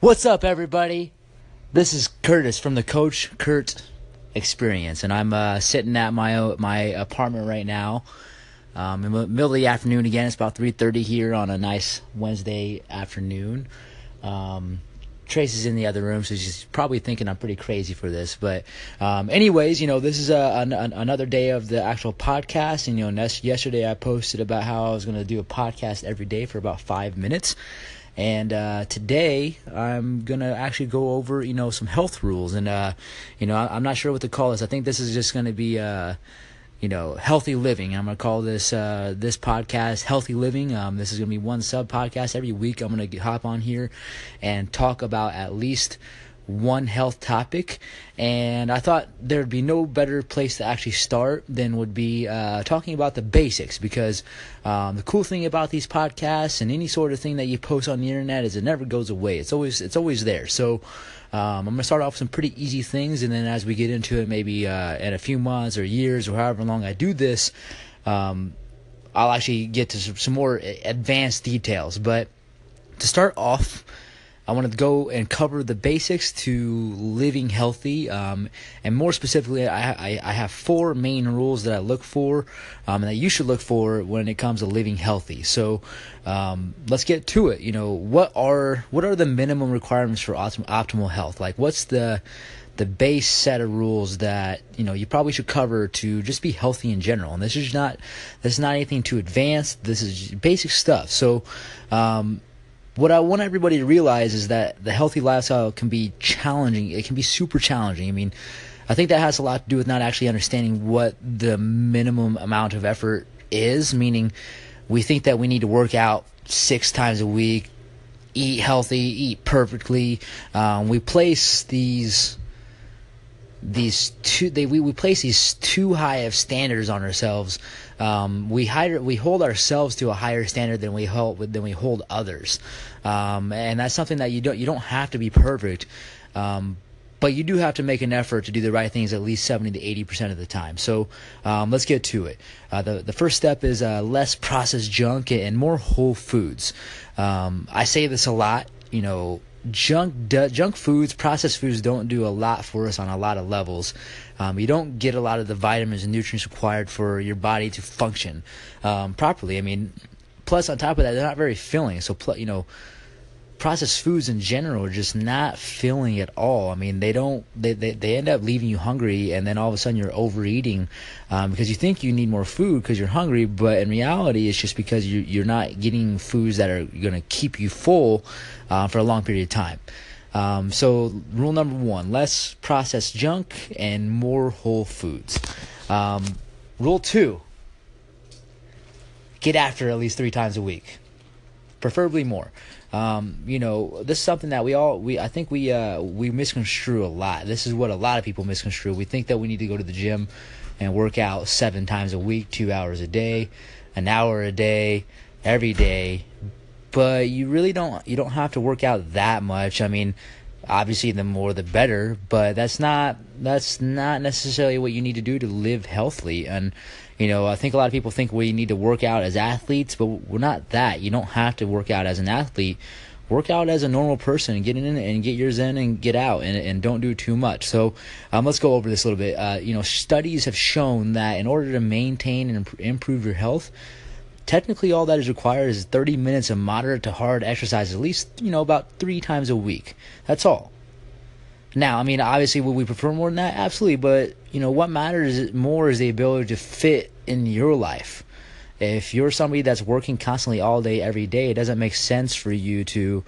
What's up, everybody? This is Curtis from the Coach Kurt Experience, and I'm uh, sitting at my my apartment right now. Um, in the middle of the afternoon again. It's about 3:30 here on a nice Wednesday afternoon. Um, Trace is in the other room, so she's probably thinking I'm pretty crazy for this. But, um, anyways, you know, this is a, an, another day of the actual podcast. And, you know, yesterday I posted about how I was going to do a podcast every day for about five minutes. And uh, today I'm gonna actually go over you know some health rules, and uh, you know I, am not sure what to call this. I think this is just gonna be uh, you know healthy living. I'm gonna call this uh, this podcast healthy living. Um, this is gonna be one sub podcast every week. I'm gonna hop on here and talk about at least one health topic, and I thought there'd be no better place to actually start than would be uh, talking about the basics because um, the cool thing about these podcasts and any sort of thing that you post on the internet is it never goes away. It's always it's always there. So. Um, I'm gonna start off with some pretty easy things, and then as we get into it, maybe uh, in a few months or years or however long I do this, um, I'll actually get to some, some more advanced details. But to start off, I want to go and cover the basics to living healthy. Um, and more specifically, I, I, I, have four main rules that I look for um, and that you should look for when it comes to living healthy. So um, let's get to it. You know, what are what are the minimum requirements for optim- optimal health? Like, what's the the base set of rules that you know you probably should cover to just be healthy in general. And this is not this is not anything too advanced. This is basic stuff. So um, what I want everybody to realize is that the healthy lifestyle can be challenging. It can be super challenging. I mean, I think that has a lot to do with not actually understanding what the minimum amount of effort is, meaning we think that we need to work out six times a week, eat healthy, eat perfectly. Um, we place these these two they we, we place these too high of standards on ourselves um, we hire, we hold ourselves to a higher standard than we hold than we hold others, um, and that's something that you don't you don't have to be perfect, um, but you do have to make an effort to do the right things at least seventy to eighty percent of the time. So um, let's get to it. Uh, the the first step is uh, less processed junk and more whole foods. Um, I say this a lot. You know, junk junk foods, processed foods don't do a lot for us on a lot of levels. Um, you don't get a lot of the vitamins and nutrients required for your body to function um, properly. I mean, plus on top of that, they're not very filling. So, you know, processed foods in general are just not filling at all. I mean, they don't. They, they, they end up leaving you hungry, and then all of a sudden you're overeating um, because you think you need more food because you're hungry, but in reality, it's just because you you're not getting foods that are going to keep you full uh, for a long period of time. Um, so, rule number one less processed junk and more whole foods. Um, rule two get after at least three times a week, preferably more. Um, you know, this is something that we all we I think we uh, we misconstrue a lot. This is what a lot of people misconstrue. We think that we need to go to the gym and work out seven times a week, two hours a day, an hour a day, every day. But you really don't you don't have to work out that much. I mean, obviously the more the better, but that's not that's not necessarily what you need to do to live healthily. And you know, I think a lot of people think we need to work out as athletes, but we're not that. You don't have to work out as an athlete. Work out as a normal person and get in and get yours in and get out and, and don't do too much. So um, let's go over this a little bit. Uh, you know, studies have shown that in order to maintain and improve your health, technically all that is required is 30 minutes of moderate to hard exercise at least you know about three times a week that's all now, I mean, obviously, would we prefer more than that? Absolutely. But, you know, what matters more is the ability to fit in your life. If you're somebody that's working constantly all day, every day, it doesn't make sense for you to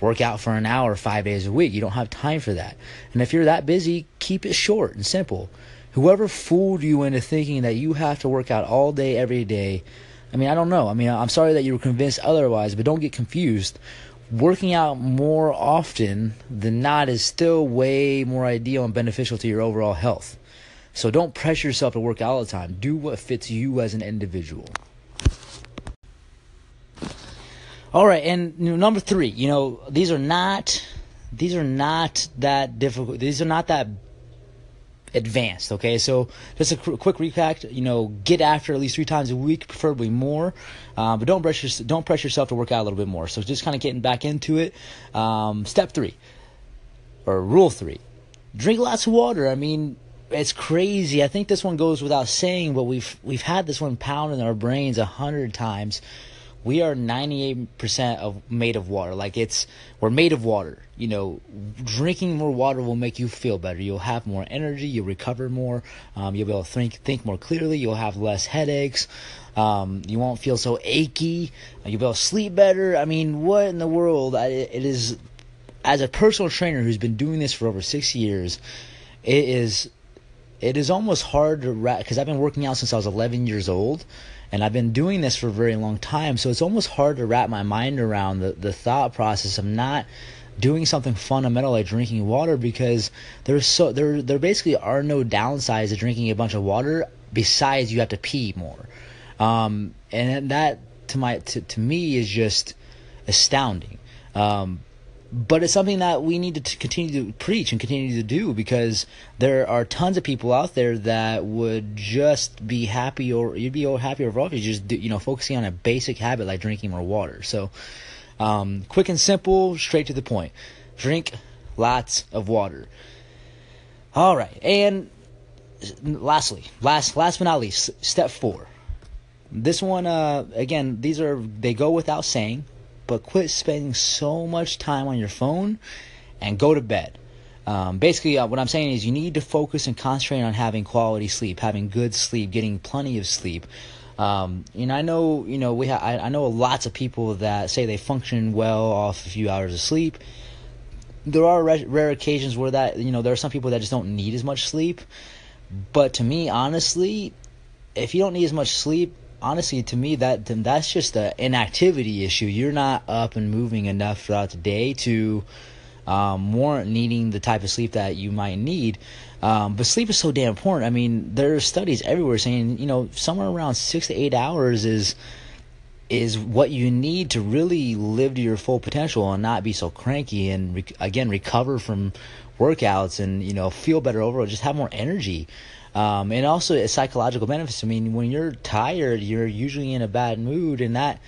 work out for an hour five days a week. You don't have time for that. And if you're that busy, keep it short and simple. Whoever fooled you into thinking that you have to work out all day, every day, I mean, I don't know. I mean, I'm sorry that you were convinced otherwise, but don't get confused working out more often than not is still way more ideal and beneficial to your overall health. So don't pressure yourself to work out all the time. Do what fits you as an individual. All right, and number three, you know, these are not these are not that difficult. These are not that advanced. Okay, so just a qu- quick recap. You know, get after at least three times a week, preferably more. Uh, but don't pressure don't pressure yourself to work out a little bit more. So just kind of getting back into it. Um, step three, or rule three, drink lots of water. I mean, it's crazy. I think this one goes without saying, but we've we've had this one pound in our brains a hundred times we are 98% of made of water. Like it's we're made of water. You know drinking more water will make you feel better. You'll have more energy. You'll recover more. Um, you'll be able to think think more clearly. You'll have less headaches. Um, you won't feel so achy. You'll be able to sleep better. I mean what in the world? I, it is as a personal trainer who's been doing this for over six years it is it is almost hard to because i've been working out since i was 11 years old and I've been doing this for a very long time, so it's almost hard to wrap my mind around the, the thought process of not doing something fundamental like drinking water because there's so there there basically are no downsides to drinking a bunch of water besides you have to pee more. Um, and that to my to, to me is just astounding. Um, but it's something that we need to continue to preach and continue to do because there are tons of people out there that would just be happy or you'd be happy overall if you just do, you know focusing on a basic habit like drinking more water. So, um, quick and simple, straight to the point. Drink lots of water. All right, and lastly, last last but not least, step four. This one, uh, again, these are they go without saying but quit spending so much time on your phone and go to bed. Um, basically, uh, what I'm saying is you need to focus and concentrate on having quality sleep, having good sleep, getting plenty of sleep. Um, you know, I know, you know, we ha- I, I know lots of people that say they function well off a few hours of sleep. There are re- rare occasions where that, you know, there are some people that just don't need as much sleep. But to me, honestly, if you don't need as much sleep, honestly, to me, that that's just an inactivity issue. You're not up and moving enough throughout the day to um, warrant needing the type of sleep that you might need. Um, but sleep is so damn important. I mean, there are studies everywhere saying you know somewhere around six to eight hours is is what you need to really live to your full potential and not be so cranky and re- again recover from workouts and you know feel better overall just have more energy um, and also a psychological benefits. I mean, when you're tired, you're usually in a bad mood, and that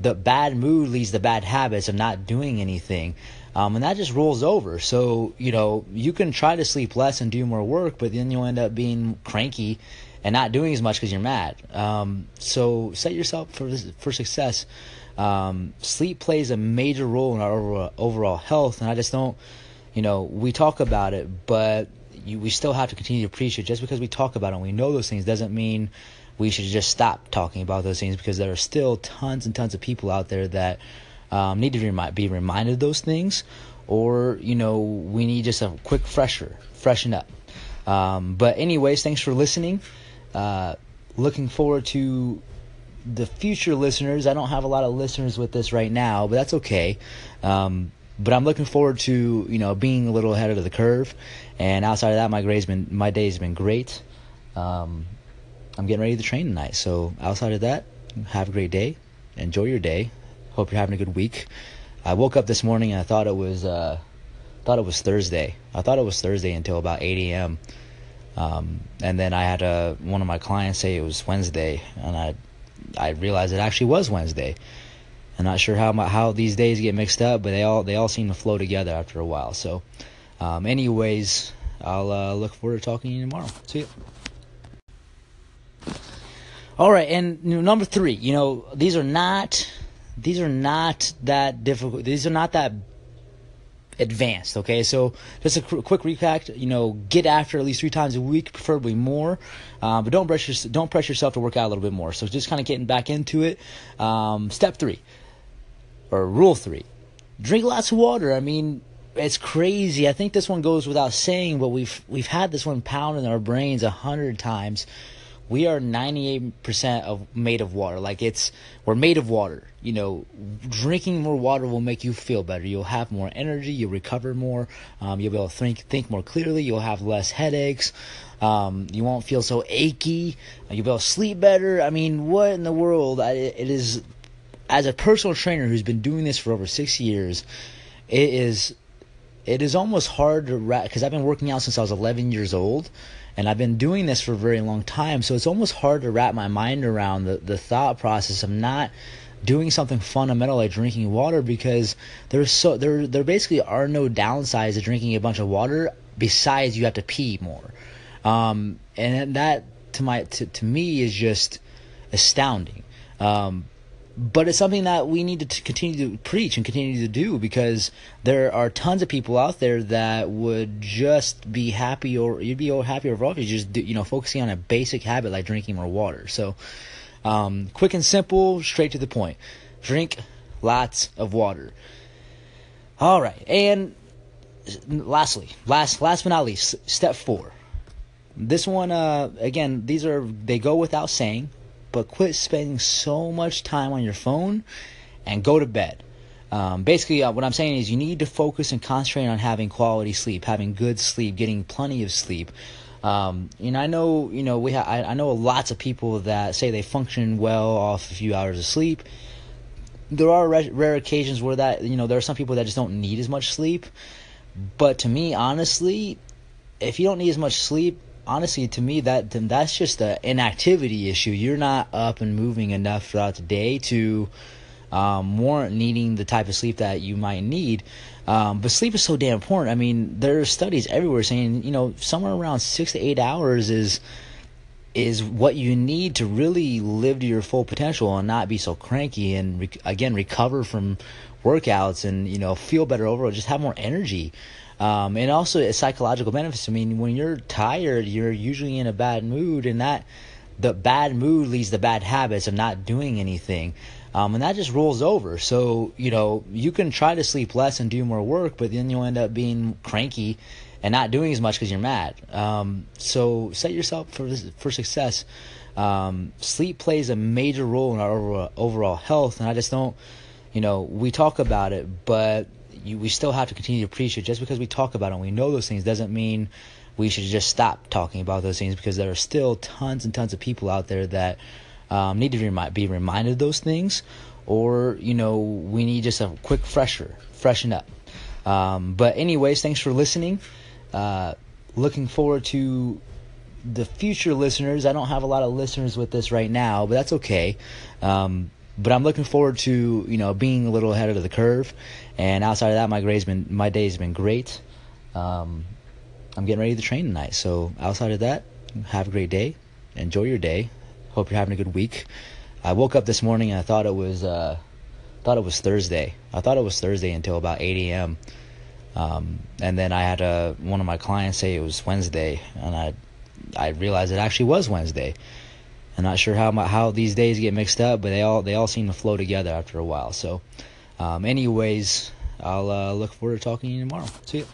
the bad mood leads to bad habits of not doing anything. Um, and that just rolls over. So, you know, you can try to sleep less and do more work, but then you'll end up being cranky and not doing as much because you're mad. Um, so, set yourself for for success. Um, sleep plays a major role in our overall, overall health, and I just don't, you know, we talk about it, but you, we still have to continue to preach it. Just because we talk about it and we know those things doesn't mean we should just stop talking about those things because there are still tons and tons of people out there that um, need to be reminded of those things, or you know we need just a quick fresher, freshen up. Um, but anyways, thanks for listening. Uh, looking forward to the future listeners. I don't have a lot of listeners with this right now, but that's okay. Um, but I'm looking forward to you know being a little ahead of the curve. And outside of that, my grades been my day's been great. Um, I'm getting ready to train tonight. So outside of that, have a great day. Enjoy your day. Hope you're having a good week. I woke up this morning and I thought it was uh, thought it was Thursday. I thought it was Thursday until about 8 a.m. Um, and then I had a, one of my clients say it was Wednesday, and I I realized it actually was Wednesday. I'm not sure how my, how these days get mixed up, but they all they all seem to flow together after a while. So, um, anyways, I'll uh, look forward to talking to you tomorrow. See you. All right, and number three, you know, these are not these are not that difficult. These are not that advanced. Okay, so just a qu- quick recap. You know, get after at least three times a week, preferably more. Uh, but don't pressure don't pressure yourself to work out a little bit more. So just kind of getting back into it. Um, step three or rule three, drink lots of water. I mean, it's crazy. I think this one goes without saying, but we've we've had this one pound in our brains a hundred times. We are 98% of made of water. Like it's we're made of water. You know, drinking more water will make you feel better. You'll have more energy. You'll recover more. Um, you'll be able to think think more clearly. You'll have less headaches. Um, you won't feel so achy. You'll be able to sleep better. I mean, what in the world? I, it is as a personal trainer who's been doing this for over six years, it is it is almost hard to wrap because I've been working out since I was 11 years old, and I've been doing this for a very long time. So it's almost hard to wrap my mind around the the thought process of not doing something fundamental like drinking water because there's so there there basically are no downsides to drinking a bunch of water besides you have to pee more. Um, and that to my to, to me is just astounding. Um, but it's something that we need to continue to preach and continue to do because there are tons of people out there that would just be happy or you'd be happy overall if you just do, you know focusing on a basic habit like drinking more water. So um, quick and simple, straight to the point. Drink lots of water. All right, and lastly, last last but not least, step four. This one, uh, again, these are they go without saying but quit spending so much time on your phone and go to bed. Um, basically, uh, what I'm saying is you need to focus and concentrate on having quality sleep, having good sleep, getting plenty of sleep. Um, and I know, you know, we ha- I, I know lots of people that say they function well off a few hours of sleep. There are re- rare occasions where that, you know, there are some people that just don't need as much sleep. But to me, honestly, if you don't need as much sleep, honestly, to me, that that's just an inactivity issue. You're not up and moving enough throughout the day to um, warrant needing the type of sleep that you might need. Um, but sleep is so damn important. I mean, there are studies everywhere saying you know somewhere around six to eight hours is is what you need to really live to your full potential and not be so cranky and re- again recover from workouts and you know feel better overall. Just have more energy. Um, and also psychological benefits. I mean, when you're tired, you're usually in a bad mood, and that the bad mood leads to bad habits of not doing anything. Um, and that just rolls over. So, you know, you can try to sleep less and do more work, but then you'll end up being cranky and not doing as much because you're mad. Um, so set yourself for for success. Um, sleep plays a major role in our overall, overall health, and I just don't, you know, we talk about it, but you, we still have to continue to preach it. Just because we talk about it and we know those things doesn't mean we should just stop talking about those things because there are still tons and tons of people out there that um, need to be reminded of those things, or you know we need just a quick fresher, freshen up. Um, but anyways, thanks for listening. Uh, looking forward to the future listeners. I don't have a lot of listeners with this right now, but that's okay. Um, but I'm looking forward to you know being a little ahead of the curve. And outside of that, my grades been my day's been great. Um, I'm getting ready to train tonight. So outside of that, have a great day. Enjoy your day. Hope you're having a good week. I woke up this morning and I thought it was uh, thought it was Thursday. I thought it was Thursday until about 8 a.m. Um, and then I had a, one of my clients say it was Wednesday, and I I realized it actually was Wednesday. I'm not sure how my, how these days get mixed up, but they all they all seem to flow together after a while. So, um, anyways, I'll uh, look forward to talking to you tomorrow. See you.